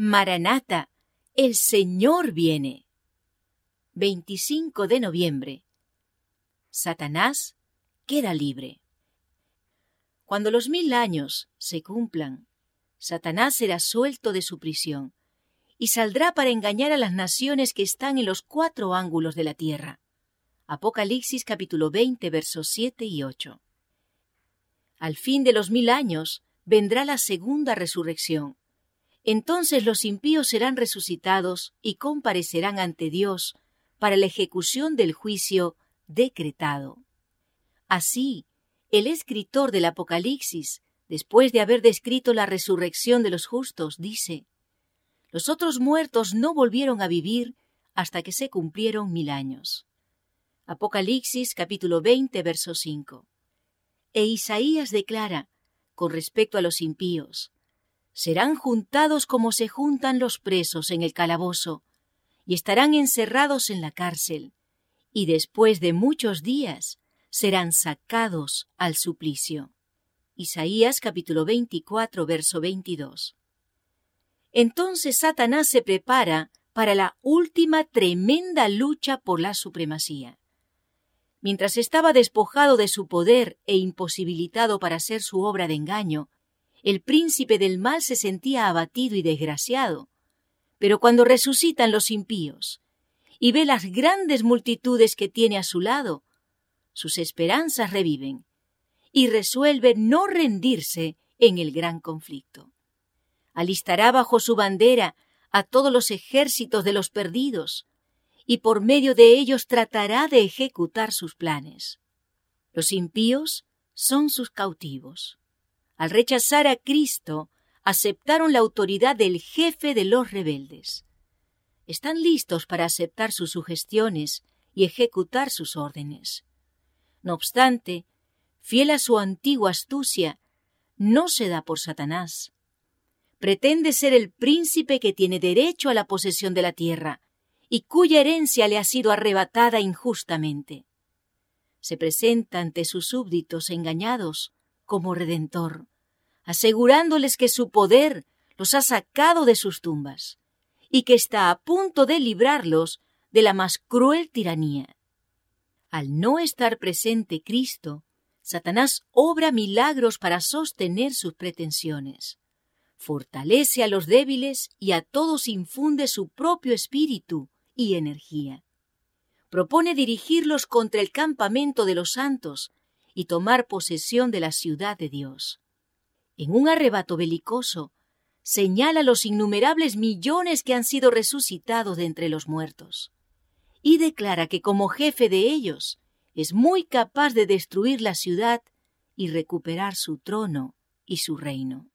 Maranata, el Señor viene. 25 de noviembre. Satanás queda libre. Cuando los mil años se cumplan, Satanás será suelto de su prisión y saldrá para engañar a las naciones que están en los cuatro ángulos de la tierra. Apocalipsis capítulo 20 versos 7 y 8. Al fin de los mil años vendrá la segunda resurrección. Entonces los impíos serán resucitados y comparecerán ante Dios para la ejecución del juicio decretado. Así, el escritor del Apocalipsis, después de haber descrito la resurrección de los justos, dice, Los otros muertos no volvieron a vivir hasta que se cumplieron mil años. Apocalipsis capítulo 20, verso 5. E Isaías declara, con respecto a los impíos, serán juntados como se juntan los presos en el calabozo, y estarán encerrados en la cárcel, y después de muchos días serán sacados al suplicio. Isaías capítulo 24, verso 22. Entonces Satanás se prepara para la última tremenda lucha por la supremacía. Mientras estaba despojado de su poder e imposibilitado para hacer su obra de engaño, el príncipe del mal se sentía abatido y desgraciado, pero cuando resucitan los impíos y ve las grandes multitudes que tiene a su lado, sus esperanzas reviven y resuelve no rendirse en el gran conflicto. Alistará bajo su bandera a todos los ejércitos de los perdidos y por medio de ellos tratará de ejecutar sus planes. Los impíos son sus cautivos. Al rechazar a Cristo, aceptaron la autoridad del jefe de los rebeldes. Están listos para aceptar sus sugestiones y ejecutar sus órdenes. No obstante, fiel a su antigua astucia, no se da por Satanás. Pretende ser el príncipe que tiene derecho a la posesión de la tierra y cuya herencia le ha sido arrebatada injustamente. Se presenta ante sus súbditos engañados como redentor, asegurándoles que su poder los ha sacado de sus tumbas y que está a punto de librarlos de la más cruel tiranía. Al no estar presente Cristo, Satanás obra milagros para sostener sus pretensiones. Fortalece a los débiles y a todos infunde su propio espíritu y energía. Propone dirigirlos contra el campamento de los santos y tomar posesión de la ciudad de Dios en un arrebato belicoso, señala los innumerables millones que han sido resucitados de entre los muertos, y declara que como jefe de ellos es muy capaz de destruir la ciudad y recuperar su trono y su reino.